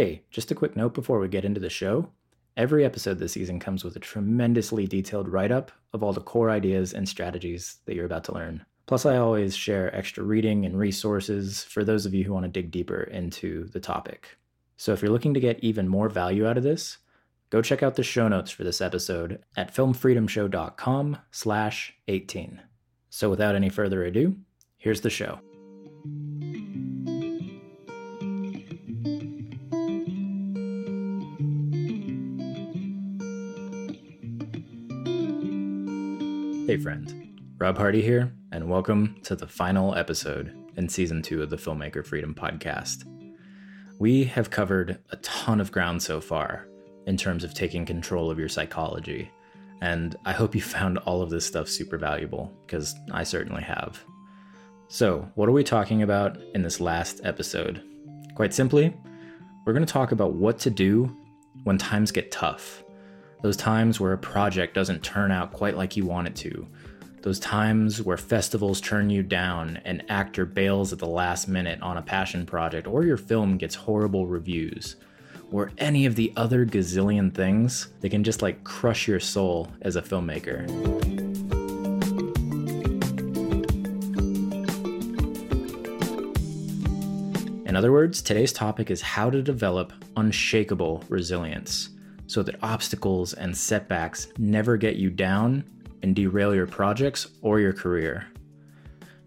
Hey, just a quick note before we get into the show. Every episode this season comes with a tremendously detailed write up of all the core ideas and strategies that you're about to learn. Plus, I always share extra reading and resources for those of you who want to dig deeper into the topic. So if you're looking to get even more value out of this, go check out the show notes for this episode at filmfreedomshow.com slash 18. So without any further ado, here's the show. Hey friend, Rob Hardy here, and welcome to the final episode in season two of the Filmmaker Freedom Podcast. We have covered a ton of ground so far in terms of taking control of your psychology, and I hope you found all of this stuff super valuable, because I certainly have. So, what are we talking about in this last episode? Quite simply, we're going to talk about what to do when times get tough those times where a project doesn't turn out quite like you want it to. Those times where festivals turn you down, an actor bails at the last minute on a passion project, or your film gets horrible reviews, or any of the other gazillion things that can just like crush your soul as a filmmaker. In other words, today's topic is how to develop unshakable resilience so that obstacles and setbacks never get you down and derail your projects or your career.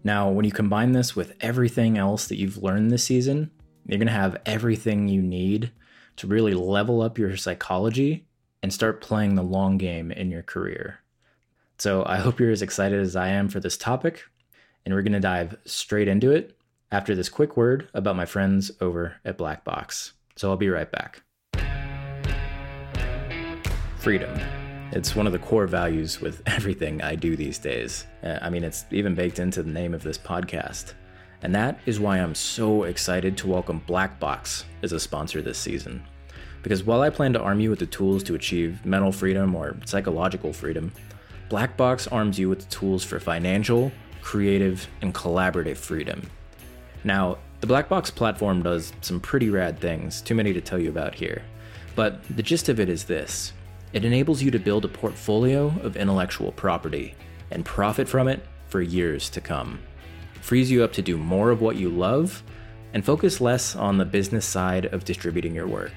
Now, when you combine this with everything else that you've learned this season, you're going to have everything you need to really level up your psychology and start playing the long game in your career. So, I hope you're as excited as I am for this topic, and we're going to dive straight into it after this quick word about my friends over at Blackbox. So, I'll be right back freedom. It's one of the core values with everything I do these days. Uh, I mean, it's even baked into the name of this podcast. And that is why I'm so excited to welcome Blackbox as a sponsor this season. Because while I plan to arm you with the tools to achieve mental freedom or psychological freedom, Blackbox arms you with the tools for financial, creative, and collaborative freedom. Now, the Blackbox platform does some pretty rad things, too many to tell you about here. But the gist of it is this it enables you to build a portfolio of intellectual property and profit from it for years to come. Frees you up to do more of what you love and focus less on the business side of distributing your work.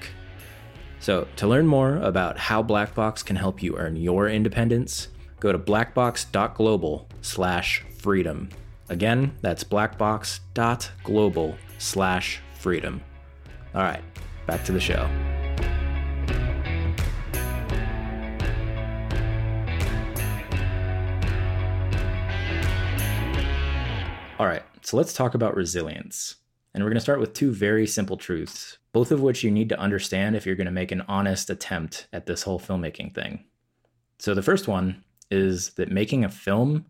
So, to learn more about how Blackbox can help you earn your independence, go to blackbox.global/freedom. Again, that's blackbox.global/freedom. All right, back to the show. All right, so let's talk about resilience. And we're going to start with two very simple truths, both of which you need to understand if you're going to make an honest attempt at this whole filmmaking thing. So, the first one is that making a film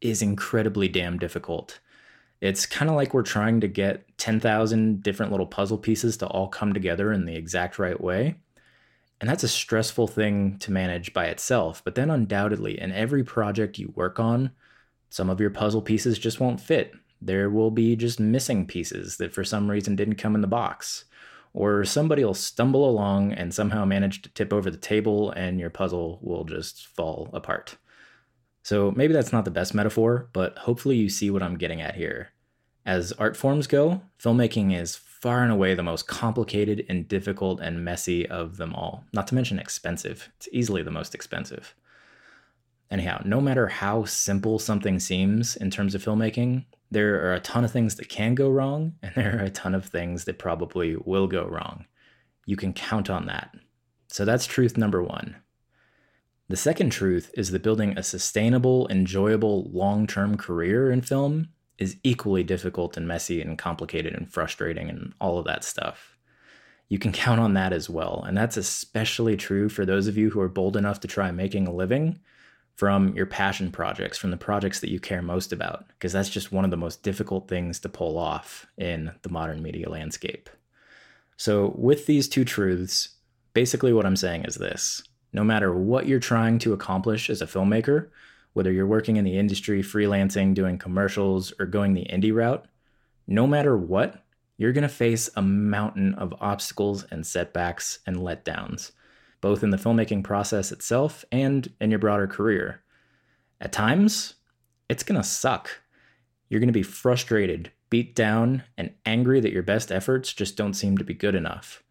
is incredibly damn difficult. It's kind of like we're trying to get 10,000 different little puzzle pieces to all come together in the exact right way. And that's a stressful thing to manage by itself. But then, undoubtedly, in every project you work on, some of your puzzle pieces just won't fit. There will be just missing pieces that for some reason didn't come in the box. Or somebody will stumble along and somehow manage to tip over the table and your puzzle will just fall apart. So maybe that's not the best metaphor, but hopefully you see what I'm getting at here. As art forms go, filmmaking is far and away the most complicated and difficult and messy of them all, not to mention expensive. It's easily the most expensive. Anyhow, no matter how simple something seems in terms of filmmaking, there are a ton of things that can go wrong, and there are a ton of things that probably will go wrong. You can count on that. So that's truth number one. The second truth is that building a sustainable, enjoyable, long term career in film is equally difficult and messy and complicated and frustrating and all of that stuff. You can count on that as well. And that's especially true for those of you who are bold enough to try making a living from your passion projects, from the projects that you care most about, because that's just one of the most difficult things to pull off in the modern media landscape. So, with these two truths, basically what I'm saying is this no matter what you're trying to accomplish as a filmmaker, whether you're working in the industry, freelancing, doing commercials, or going the indie route, no matter what, you're going to face a mountain of obstacles and setbacks and letdowns, both in the filmmaking process itself and in your broader career. At times, it's going to suck. You're going to be frustrated, beat down, and angry that your best efforts just don't seem to be good enough.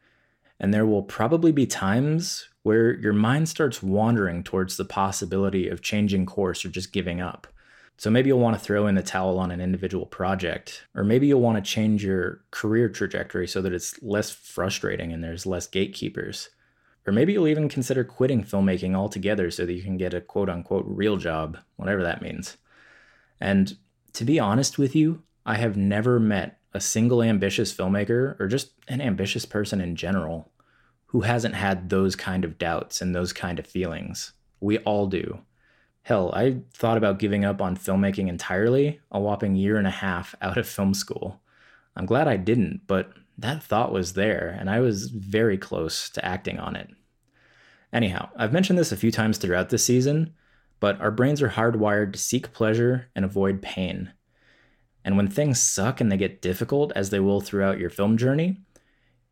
And there will probably be times where your mind starts wandering towards the possibility of changing course or just giving up. So maybe you'll want to throw in the towel on an individual project, or maybe you'll want to change your career trajectory so that it's less frustrating and there's less gatekeepers. Or maybe you'll even consider quitting filmmaking altogether so that you can get a quote unquote real job, whatever that means. And to be honest with you, I have never met a single ambitious filmmaker or just an ambitious person in general who hasn't had those kind of doubts and those kind of feelings. We all do. Hell, I thought about giving up on filmmaking entirely a whopping year and a half out of film school. I'm glad I didn't, but that thought was there, and I was very close to acting on it. Anyhow, I've mentioned this a few times throughout this season, but our brains are hardwired to seek pleasure and avoid pain. And when things suck and they get difficult, as they will throughout your film journey,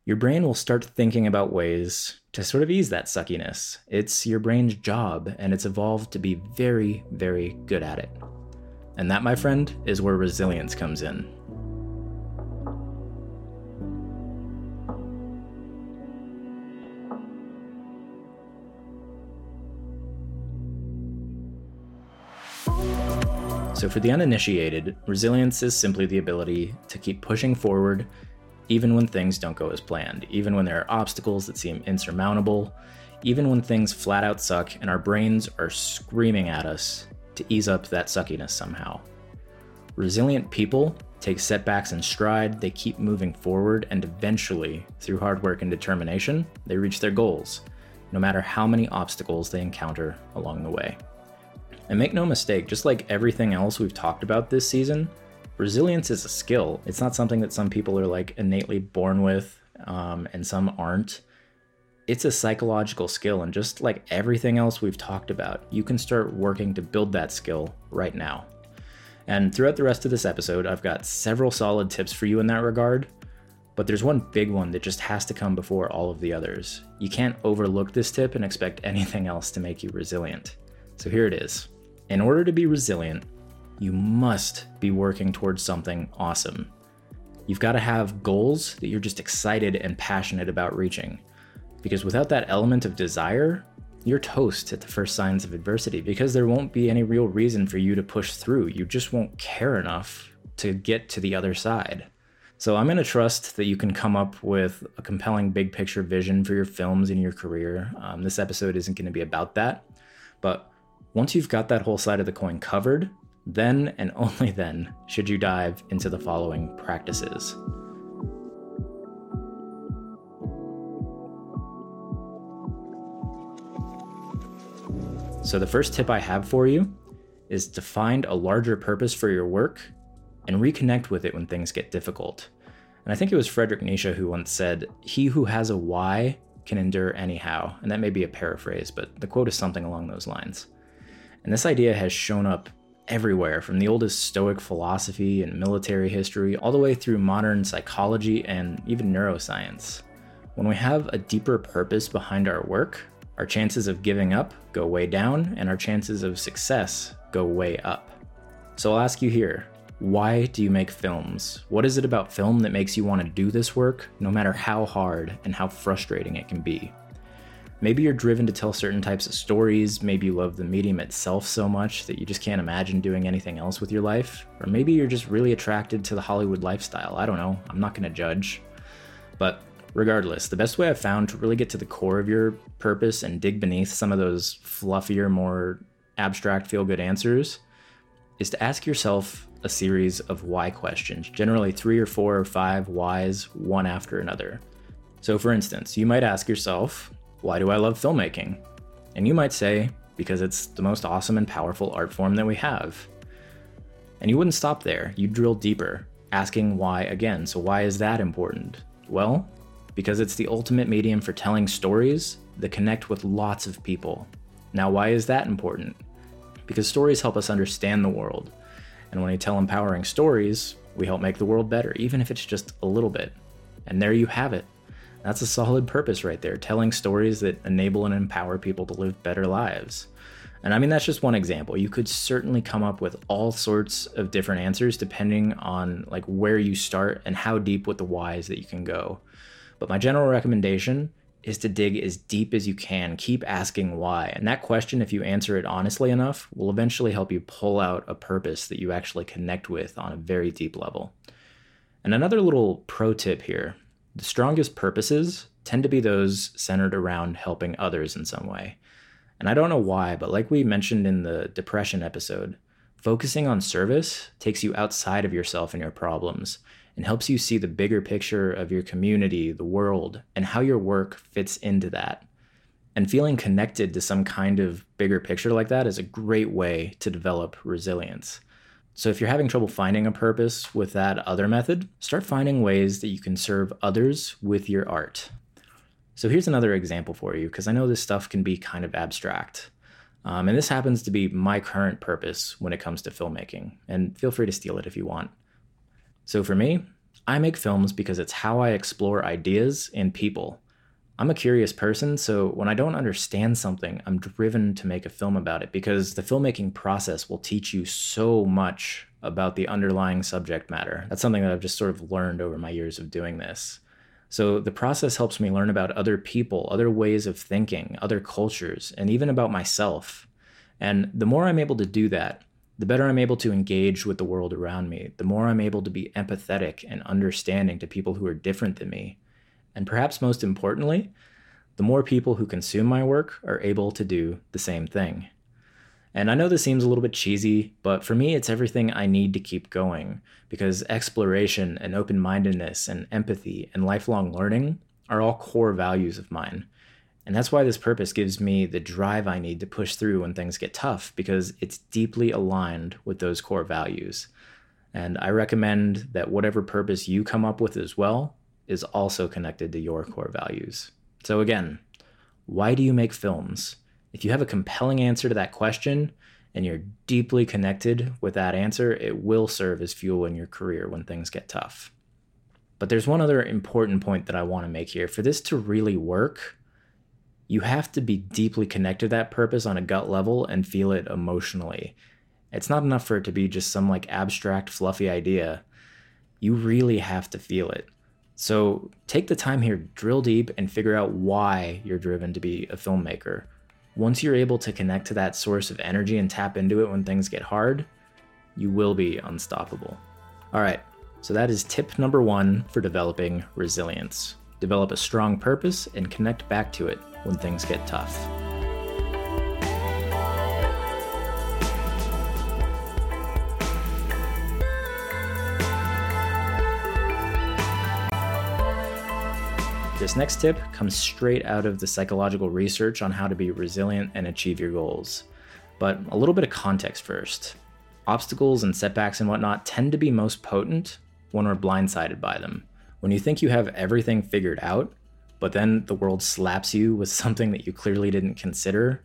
your brain will start thinking about ways to sort of ease that suckiness. It's your brain's job, and it's evolved to be very, very good at it. And that, my friend, is where resilience comes in. So, for the uninitiated, resilience is simply the ability to keep pushing forward even when things don't go as planned, even when there are obstacles that seem insurmountable, even when things flat out suck and our brains are screaming at us to ease up that suckiness somehow. Resilient people take setbacks in stride, they keep moving forward, and eventually, through hard work and determination, they reach their goals, no matter how many obstacles they encounter along the way. And make no mistake, just like everything else we've talked about this season, resilience is a skill. It's not something that some people are like innately born with um, and some aren't. It's a psychological skill, and just like everything else we've talked about, you can start working to build that skill right now. And throughout the rest of this episode, I've got several solid tips for you in that regard, but there's one big one that just has to come before all of the others. You can't overlook this tip and expect anything else to make you resilient. So here it is. In order to be resilient, you must be working towards something awesome. You've got to have goals that you're just excited and passionate about reaching. Because without that element of desire, you're toast at the first signs of adversity because there won't be any real reason for you to push through. You just won't care enough to get to the other side. So I'm going to trust that you can come up with a compelling big picture vision for your films and your career. Um, this episode isn't going to be about that. But once you've got that whole side of the coin covered, then and only then should you dive into the following practices. So, the first tip I have for you is to find a larger purpose for your work and reconnect with it when things get difficult. And I think it was Frederick Nietzsche who once said, He who has a why can endure anyhow. And that may be a paraphrase, but the quote is something along those lines. And this idea has shown up everywhere, from the oldest Stoic philosophy and military history, all the way through modern psychology and even neuroscience. When we have a deeper purpose behind our work, our chances of giving up go way down, and our chances of success go way up. So I'll ask you here why do you make films? What is it about film that makes you want to do this work, no matter how hard and how frustrating it can be? Maybe you're driven to tell certain types of stories. Maybe you love the medium itself so much that you just can't imagine doing anything else with your life. Or maybe you're just really attracted to the Hollywood lifestyle. I don't know. I'm not going to judge. But regardless, the best way I've found to really get to the core of your purpose and dig beneath some of those fluffier, more abstract, feel good answers is to ask yourself a series of why questions, generally three or four or five whys, one after another. So, for instance, you might ask yourself, why do I love filmmaking? And you might say, because it's the most awesome and powerful art form that we have. And you wouldn't stop there, you'd drill deeper, asking why again. So, why is that important? Well, because it's the ultimate medium for telling stories that connect with lots of people. Now, why is that important? Because stories help us understand the world. And when we tell empowering stories, we help make the world better, even if it's just a little bit. And there you have it. That's a solid purpose right there, telling stories that enable and empower people to live better lives. And I mean, that's just one example. You could certainly come up with all sorts of different answers depending on like where you start and how deep with the whys that you can go. But my general recommendation is to dig as deep as you can. Keep asking why. And that question, if you answer it honestly enough, will eventually help you pull out a purpose that you actually connect with on a very deep level. And another little pro tip here the strongest purposes tend to be those centered around helping others in some way. And I don't know why, but like we mentioned in the depression episode, focusing on service takes you outside of yourself and your problems and helps you see the bigger picture of your community, the world, and how your work fits into that. And feeling connected to some kind of bigger picture like that is a great way to develop resilience. So, if you're having trouble finding a purpose with that other method, start finding ways that you can serve others with your art. So, here's another example for you, because I know this stuff can be kind of abstract. Um, and this happens to be my current purpose when it comes to filmmaking, and feel free to steal it if you want. So for me, I make films because it's how I explore ideas and people. I'm a curious person, so when I don't understand something, I'm driven to make a film about it because the filmmaking process will teach you so much about the underlying subject matter. That's something that I've just sort of learned over my years of doing this. So the process helps me learn about other people, other ways of thinking, other cultures, and even about myself. And the more I'm able to do that, the better I'm able to engage with the world around me, the more I'm able to be empathetic and understanding to people who are different than me. And perhaps most importantly, the more people who consume my work are able to do the same thing. And I know this seems a little bit cheesy, but for me, it's everything I need to keep going because exploration and open mindedness and empathy and lifelong learning are all core values of mine. And that's why this purpose gives me the drive I need to push through when things get tough, because it's deeply aligned with those core values. And I recommend that whatever purpose you come up with as well is also connected to your core values. So, again, why do you make films? If you have a compelling answer to that question and you're deeply connected with that answer, it will serve as fuel in your career when things get tough. But there's one other important point that I want to make here. For this to really work, you have to be deeply connected to that purpose on a gut level and feel it emotionally. It's not enough for it to be just some like abstract, fluffy idea. You really have to feel it. So take the time here, drill deep, and figure out why you're driven to be a filmmaker. Once you're able to connect to that source of energy and tap into it when things get hard, you will be unstoppable. All right, so that is tip number one for developing resilience. Develop a strong purpose and connect back to it when things get tough. This next tip comes straight out of the psychological research on how to be resilient and achieve your goals. But a little bit of context first. Obstacles and setbacks and whatnot tend to be most potent when we're blindsided by them. When you think you have everything figured out, but then the world slaps you with something that you clearly didn't consider,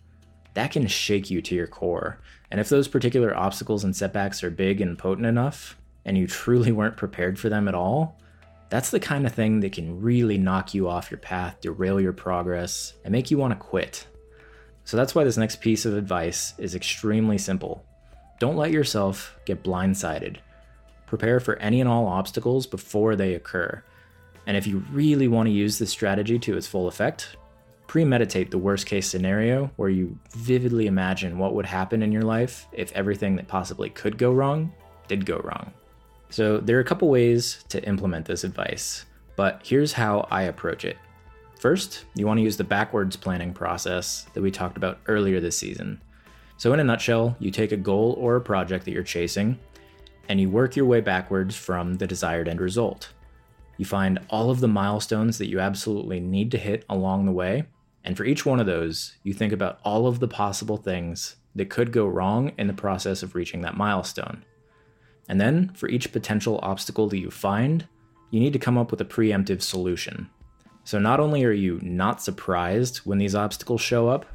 that can shake you to your core. And if those particular obstacles and setbacks are big and potent enough, and you truly weren't prepared for them at all, that's the kind of thing that can really knock you off your path, derail your progress, and make you want to quit. So that's why this next piece of advice is extremely simple. Don't let yourself get blindsided. Prepare for any and all obstacles before they occur. And if you really want to use this strategy to its full effect, premeditate the worst case scenario where you vividly imagine what would happen in your life if everything that possibly could go wrong did go wrong. So, there are a couple ways to implement this advice, but here's how I approach it. First, you want to use the backwards planning process that we talked about earlier this season. So, in a nutshell, you take a goal or a project that you're chasing and you work your way backwards from the desired end result. You find all of the milestones that you absolutely need to hit along the way. And for each one of those, you think about all of the possible things that could go wrong in the process of reaching that milestone. And then, for each potential obstacle that you find, you need to come up with a preemptive solution. So, not only are you not surprised when these obstacles show up,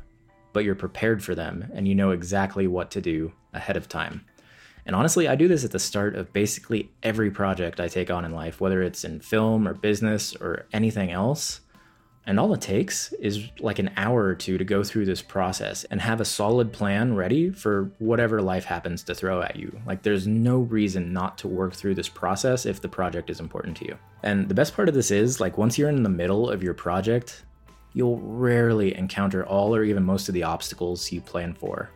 but you're prepared for them and you know exactly what to do ahead of time. And honestly, I do this at the start of basically every project I take on in life, whether it's in film or business or anything else. And all it takes is like an hour or two to go through this process and have a solid plan ready for whatever life happens to throw at you. Like, there's no reason not to work through this process if the project is important to you. And the best part of this is, like, once you're in the middle of your project, you'll rarely encounter all or even most of the obstacles you plan for.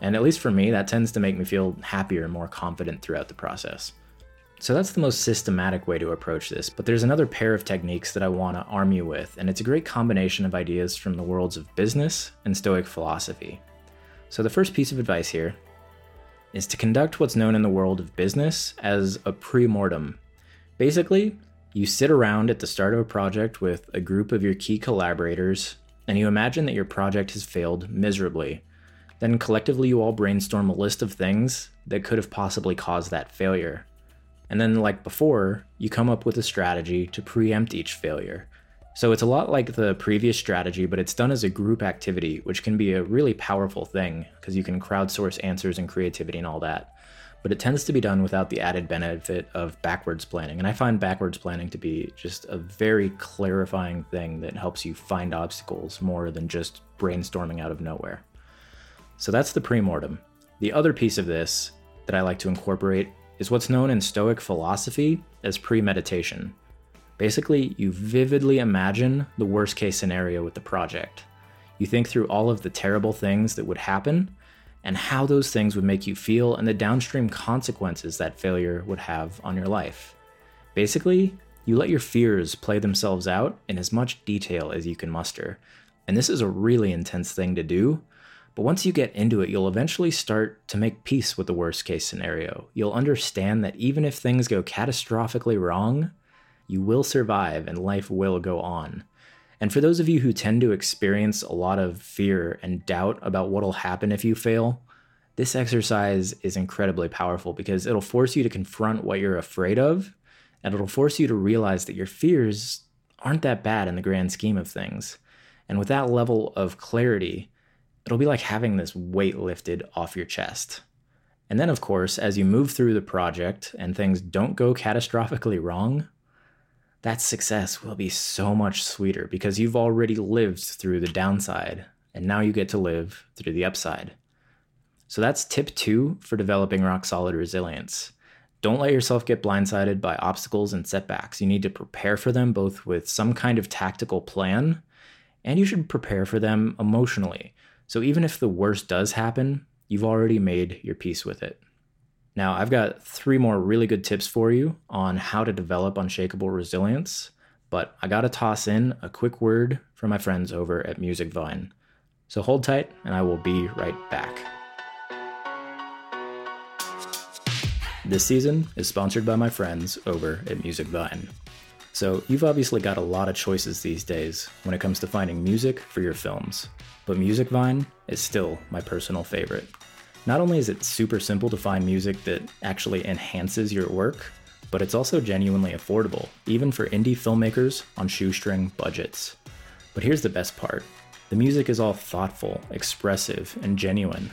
And at least for me, that tends to make me feel happier and more confident throughout the process. So that's the most systematic way to approach this, but there's another pair of techniques that I want to arm you with, and it's a great combination of ideas from the worlds of business and Stoic philosophy. So the first piece of advice here is to conduct what's known in the world of business as a pre-mortem. Basically, you sit around at the start of a project with a group of your key collaborators, and you imagine that your project has failed miserably. Then collectively, you all brainstorm a list of things that could have possibly caused that failure. And then, like before, you come up with a strategy to preempt each failure. So it's a lot like the previous strategy, but it's done as a group activity, which can be a really powerful thing because you can crowdsource answers and creativity and all that. But it tends to be done without the added benefit of backwards planning. And I find backwards planning to be just a very clarifying thing that helps you find obstacles more than just brainstorming out of nowhere. So that's the premortem. The other piece of this that I like to incorporate is what's known in Stoic philosophy as premeditation. Basically, you vividly imagine the worst case scenario with the project. You think through all of the terrible things that would happen and how those things would make you feel and the downstream consequences that failure would have on your life. Basically, you let your fears play themselves out in as much detail as you can muster. And this is a really intense thing to do, but once you get into it, you'll eventually start to make peace with the worst case scenario. You'll understand that even if things go catastrophically wrong, you will survive and life will go on. And for those of you who tend to experience a lot of fear and doubt about what'll happen if you fail, this exercise is incredibly powerful because it'll force you to confront what you're afraid of, and it'll force you to realize that your fears aren't that bad in the grand scheme of things. And with that level of clarity, it'll be like having this weight lifted off your chest. And then, of course, as you move through the project and things don't go catastrophically wrong, that success will be so much sweeter because you've already lived through the downside and now you get to live through the upside. So that's tip two for developing rock solid resilience. Don't let yourself get blindsided by obstacles and setbacks. You need to prepare for them both with some kind of tactical plan, and you should prepare for them emotionally. So even if the worst does happen, you've already made your peace with it. Now, I've got three more really good tips for you on how to develop unshakable resilience, but I gotta toss in a quick word from my friends over at Musicvine. So hold tight, and I will be right back. This season is sponsored by my friends over at Musicvine. So, you've obviously got a lot of choices these days when it comes to finding music for your films but Musicvine is still my personal favorite. Not only is it super simple to find music that actually enhances your work, but it's also genuinely affordable, even for indie filmmakers on shoestring budgets. But here's the best part the music is all thoughtful, expressive, and genuine.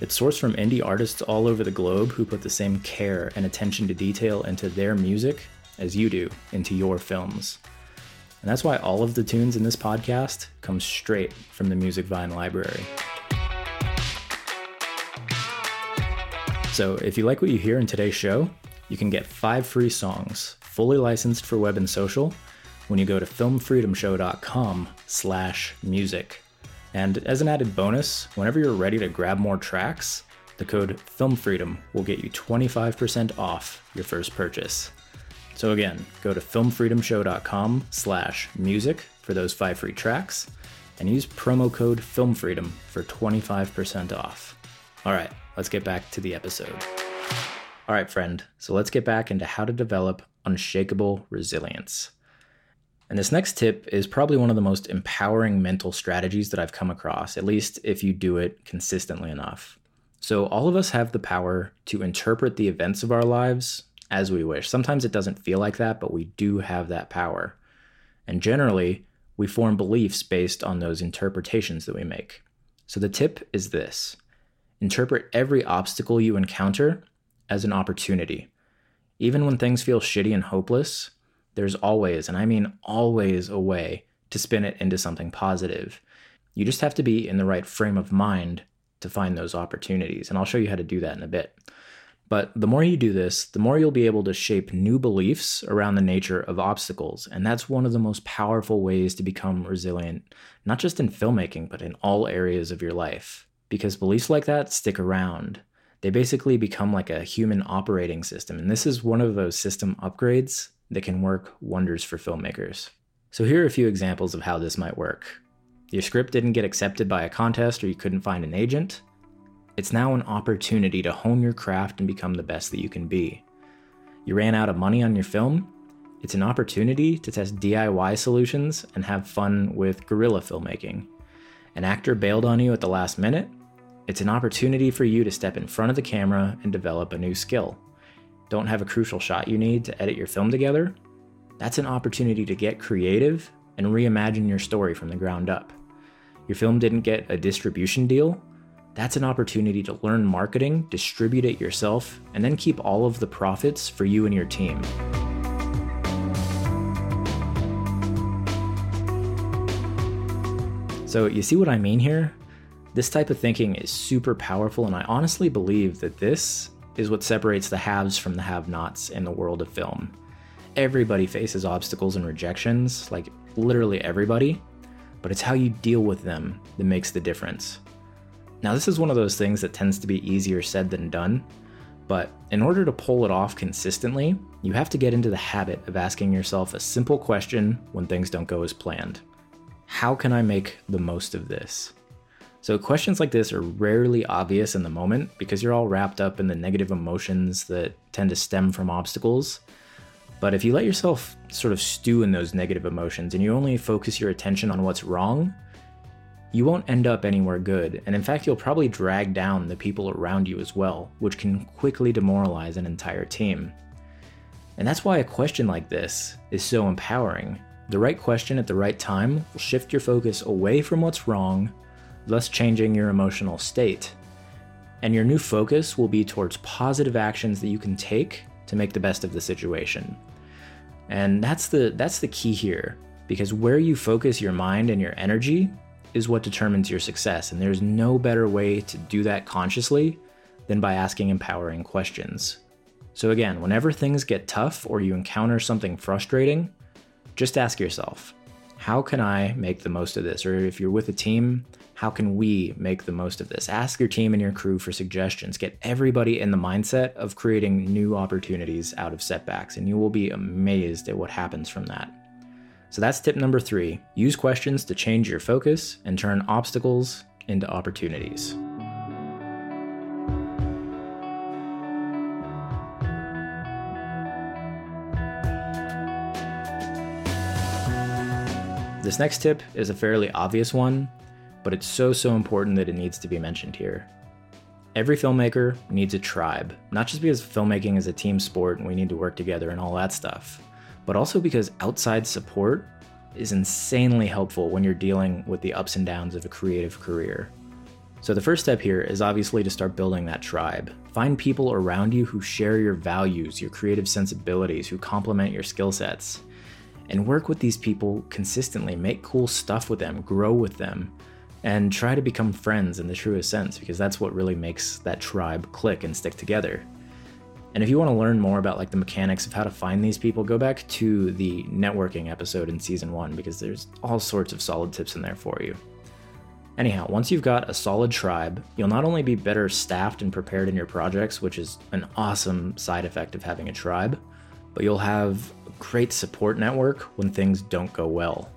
It's sourced from indie artists all over the globe who put the same care and attention to detail into their music as you do into your films. And that's why all of the tunes in this podcast come straight from the Musicvine library. So if you like what you hear in today's show, you can get five free songs, fully licensed for web and social, when you go to filmfreedomshow.com slash music. And as an added bonus, whenever you're ready to grab more tracks, the code FilmFreedom will get you 25% off your first purchase. So again, go to filmfreedomshow.com slash music for those five free tracks and use promo code FilmFreedom for 25% off. All right, let's get back to the episode. All right, friend, so let's get back into how to develop unshakable resilience. And this next tip is probably one of the most empowering mental strategies that I've come across, at least if you do it consistently enough. So, all of us have the power to interpret the events of our lives as we wish. Sometimes it doesn't feel like that, but we do have that power. And generally, we form beliefs based on those interpretations that we make. So the tip is this interpret every obstacle you encounter as an opportunity. Even when things feel shitty and hopeless, there's always, and I mean always, a way to spin it into something positive. You just have to be in the right frame of mind to find those opportunities. And I'll show you how to do that in a bit. But the more you do this, the more you'll be able to shape new beliefs around the nature of obstacles. And that's one of the most powerful ways to become resilient, not just in filmmaking, but in all areas of your life. Because beliefs like that stick around. They basically become like a human operating system. And this is one of those system upgrades that can work wonders for filmmakers. So, here are a few examples of how this might work. Your script didn't get accepted by a contest or you couldn't find an agent. It's now an opportunity to hone your craft and become the best that you can be. You ran out of money on your film? It's an opportunity to test DIY solutions and have fun with guerrilla filmmaking. An actor bailed on you at the last minute? It's an opportunity for you to step in front of the camera and develop a new skill. Don't have a crucial shot you need to edit your film together? That's an opportunity to get creative and reimagine your story from the ground up. Your film didn't get a distribution deal? That's an opportunity to learn marketing, distribute it yourself, and then keep all of the profits for you and your team. So, you see what I mean here? This type of thinking is super powerful, and I honestly believe that this is what separates the haves from the have nots in the world of film. Everybody faces obstacles and rejections, like literally everybody, but it's how you deal with them that makes the difference. Now, this is one of those things that tends to be easier said than done, but in order to pull it off consistently, you have to get into the habit of asking yourself a simple question when things don't go as planned How can I make the most of this? So, questions like this are rarely obvious in the moment because you're all wrapped up in the negative emotions that tend to stem from obstacles. But if you let yourself sort of stew in those negative emotions and you only focus your attention on what's wrong, you won't end up anywhere good, and in fact, you'll probably drag down the people around you as well, which can quickly demoralize an entire team. And that's why a question like this is so empowering. The right question at the right time will shift your focus away from what's wrong, thus changing your emotional state. And your new focus will be towards positive actions that you can take to make the best of the situation. And that's the that's the key here because where you focus your mind and your energy is what determines your success. And there's no better way to do that consciously than by asking empowering questions. So, again, whenever things get tough or you encounter something frustrating, just ask yourself, how can I make the most of this? Or if you're with a team, how can we make the most of this? Ask your team and your crew for suggestions. Get everybody in the mindset of creating new opportunities out of setbacks, and you will be amazed at what happens from that. So that's tip number three use questions to change your focus and turn obstacles into opportunities. This next tip is a fairly obvious one, but it's so, so important that it needs to be mentioned here. Every filmmaker needs a tribe, not just because filmmaking is a team sport and we need to work together and all that stuff, but also because outside support is insanely helpful when you're dealing with the ups and downs of a creative career. So, the first step here is obviously to start building that tribe. Find people around you who share your values, your creative sensibilities, who complement your skill sets. And work with these people consistently. Make cool stuff with them, grow with them, and try to become friends in the truest sense because that's what really makes that tribe click and stick together. And if you want to learn more about like the mechanics of how to find these people, go back to the networking episode in season 1 because there's all sorts of solid tips in there for you. Anyhow, once you've got a solid tribe, you'll not only be better staffed and prepared in your projects, which is an awesome side effect of having a tribe, but you'll have a great support network when things don't go well.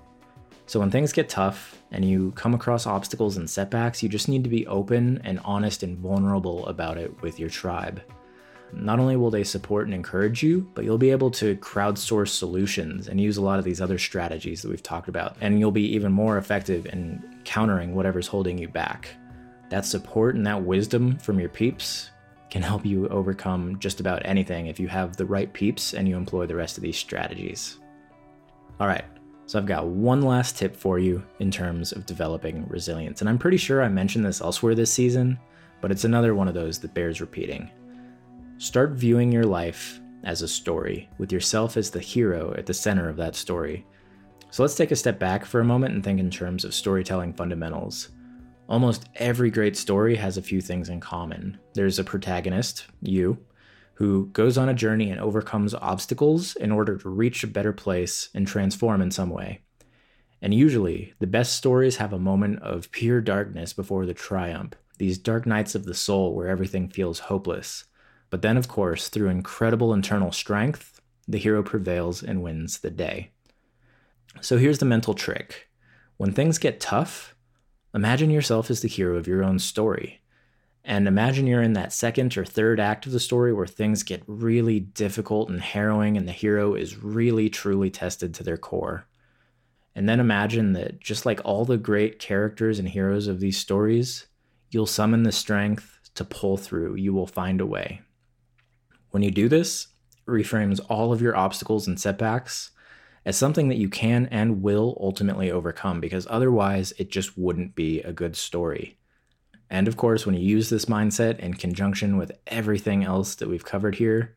So when things get tough and you come across obstacles and setbacks, you just need to be open and honest and vulnerable about it with your tribe. Not only will they support and encourage you, but you'll be able to crowdsource solutions and use a lot of these other strategies that we've talked about. And you'll be even more effective in countering whatever's holding you back. That support and that wisdom from your peeps can help you overcome just about anything if you have the right peeps and you employ the rest of these strategies. All right, so I've got one last tip for you in terms of developing resilience. And I'm pretty sure I mentioned this elsewhere this season, but it's another one of those that bears repeating Start viewing your life as a story, with yourself as the hero at the center of that story. So let's take a step back for a moment and think in terms of storytelling fundamentals. Almost every great story has a few things in common. There's a protagonist, you, who goes on a journey and overcomes obstacles in order to reach a better place and transform in some way. And usually, the best stories have a moment of pure darkness before the triumph, these dark nights of the soul where everything feels hopeless. But then, of course, through incredible internal strength, the hero prevails and wins the day. So here's the mental trick when things get tough, imagine yourself as the hero of your own story. And imagine you're in that second or third act of the story where things get really difficult and harrowing, and the hero is really truly tested to their core. And then imagine that just like all the great characters and heroes of these stories, you'll summon the strength to pull through. You will find a way. When you do this, it reframes all of your obstacles and setbacks as something that you can and will ultimately overcome because otherwise it just wouldn't be a good story. And of course, when you use this mindset in conjunction with everything else that we've covered here,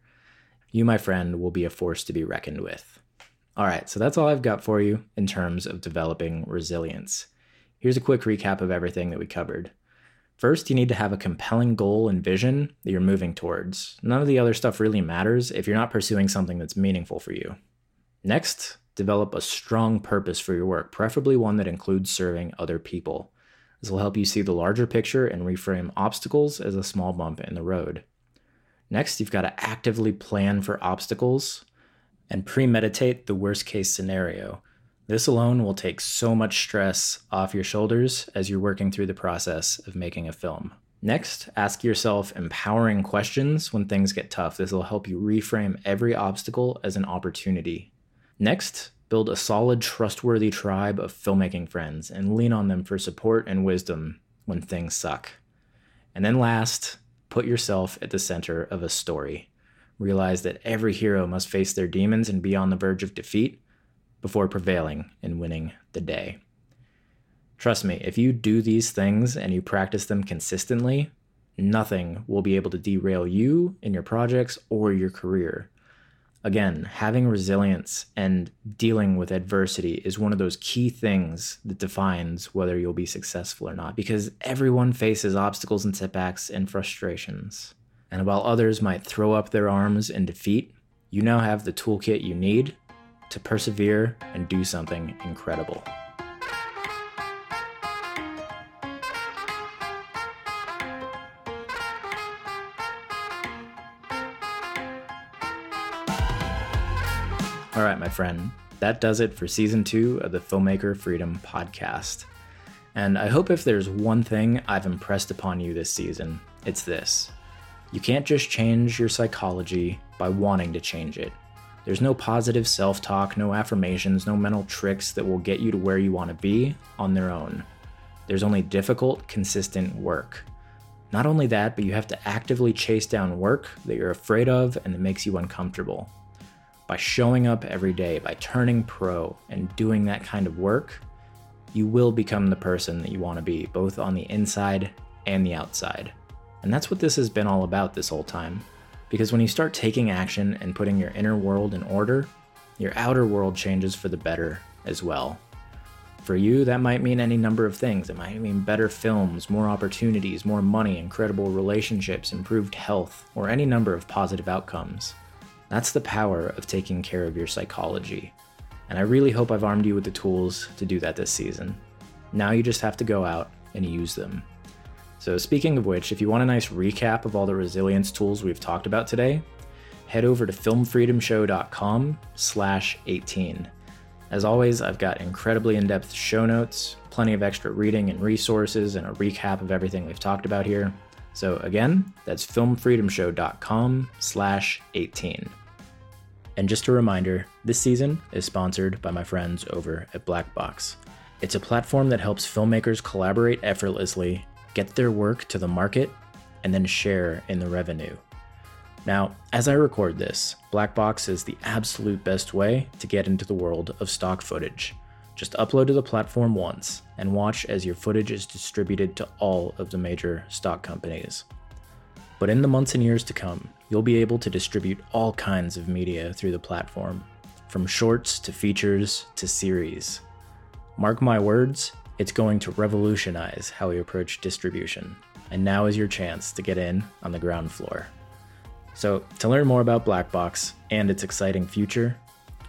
you, my friend, will be a force to be reckoned with. All right, so that's all I've got for you in terms of developing resilience. Here's a quick recap of everything that we covered. First, you need to have a compelling goal and vision that you're moving towards. None of the other stuff really matters if you're not pursuing something that's meaningful for you. Next, develop a strong purpose for your work, preferably one that includes serving other people. This will help you see the larger picture and reframe obstacles as a small bump in the road. Next, you've got to actively plan for obstacles and premeditate the worst case scenario. This alone will take so much stress off your shoulders as you're working through the process of making a film. Next, ask yourself empowering questions when things get tough. This will help you reframe every obstacle as an opportunity. Next, build a solid, trustworthy tribe of filmmaking friends and lean on them for support and wisdom when things suck. And then last, put yourself at the center of a story. Realize that every hero must face their demons and be on the verge of defeat before prevailing and winning the day. Trust me, if you do these things and you practice them consistently, nothing will be able to derail you in your projects or your career. Again, having resilience and dealing with adversity is one of those key things that defines whether you'll be successful or not, because everyone faces obstacles and setbacks and frustrations. And while others might throw up their arms in defeat, you now have the toolkit you need to persevere and do something incredible. All right, my friend, that does it for season two of the Filmmaker Freedom Podcast. And I hope if there's one thing I've impressed upon you this season, it's this. You can't just change your psychology by wanting to change it. There's no positive self talk, no affirmations, no mental tricks that will get you to where you want to be on their own. There's only difficult, consistent work. Not only that, but you have to actively chase down work that you're afraid of and that makes you uncomfortable by showing up every day, by turning pro and doing that kind of work, you will become the person that you want to be, both on the inside and the outside. And that's what this has been all about this whole time. Because when you start taking action and putting your inner world in order, your outer world changes for the better as well. For you, that might mean any number of things. It might mean better films, more opportunities, more money, incredible relationships, improved health, or any number of positive outcomes. That's the power of taking care of your psychology. And I really hope I've armed you with the tools to do that this season. Now you just have to go out and use them. So, speaking of which, if you want a nice recap of all the resilience tools we've talked about today, head over to filmfreedomshow.com slash 18. As always, I've got incredibly in-depth show notes, plenty of extra reading and resources, and a recap of everything we've talked about here. So again, that's filmfreedomshow.com slash 18. And just a reminder, this season is sponsored by my friends over at Blackbox. It's a platform that helps filmmakers collaborate effortlessly, get their work to the market, and then share in the revenue. Now, as I record this, Blackbox is the absolute best way to get into the world of stock footage. Just upload to the platform once and watch as your footage is distributed to all of the major stock companies. But in the months and years to come, you'll be able to distribute all kinds of media through the platform, from shorts to features to series. Mark my words, it's going to revolutionize how we approach distribution. And now is your chance to get in on the ground floor. So, to learn more about Blackbox and its exciting future,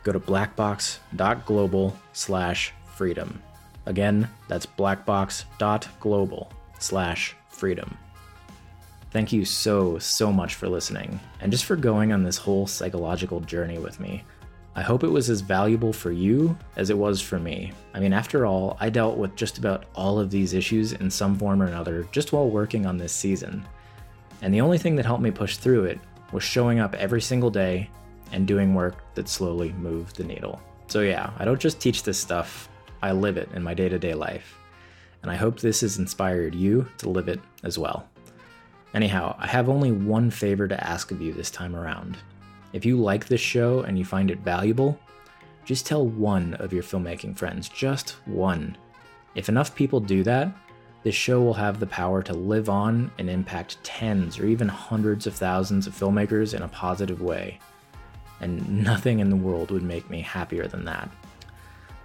go to blackbox.global/freedom. Again, that's blackbox.global/freedom. Thank you so, so much for listening, and just for going on this whole psychological journey with me. I hope it was as valuable for you as it was for me. I mean, after all, I dealt with just about all of these issues in some form or another just while working on this season. And the only thing that helped me push through it was showing up every single day and doing work that slowly moved the needle. So, yeah, I don't just teach this stuff, I live it in my day to day life. And I hope this has inspired you to live it as well. Anyhow, I have only one favor to ask of you this time around. If you like this show and you find it valuable, just tell one of your filmmaking friends, just one. If enough people do that, this show will have the power to live on and impact tens or even hundreds of thousands of filmmakers in a positive way. And nothing in the world would make me happier than that.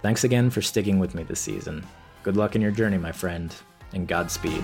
Thanks again for sticking with me this season. Good luck in your journey, my friend, and Godspeed.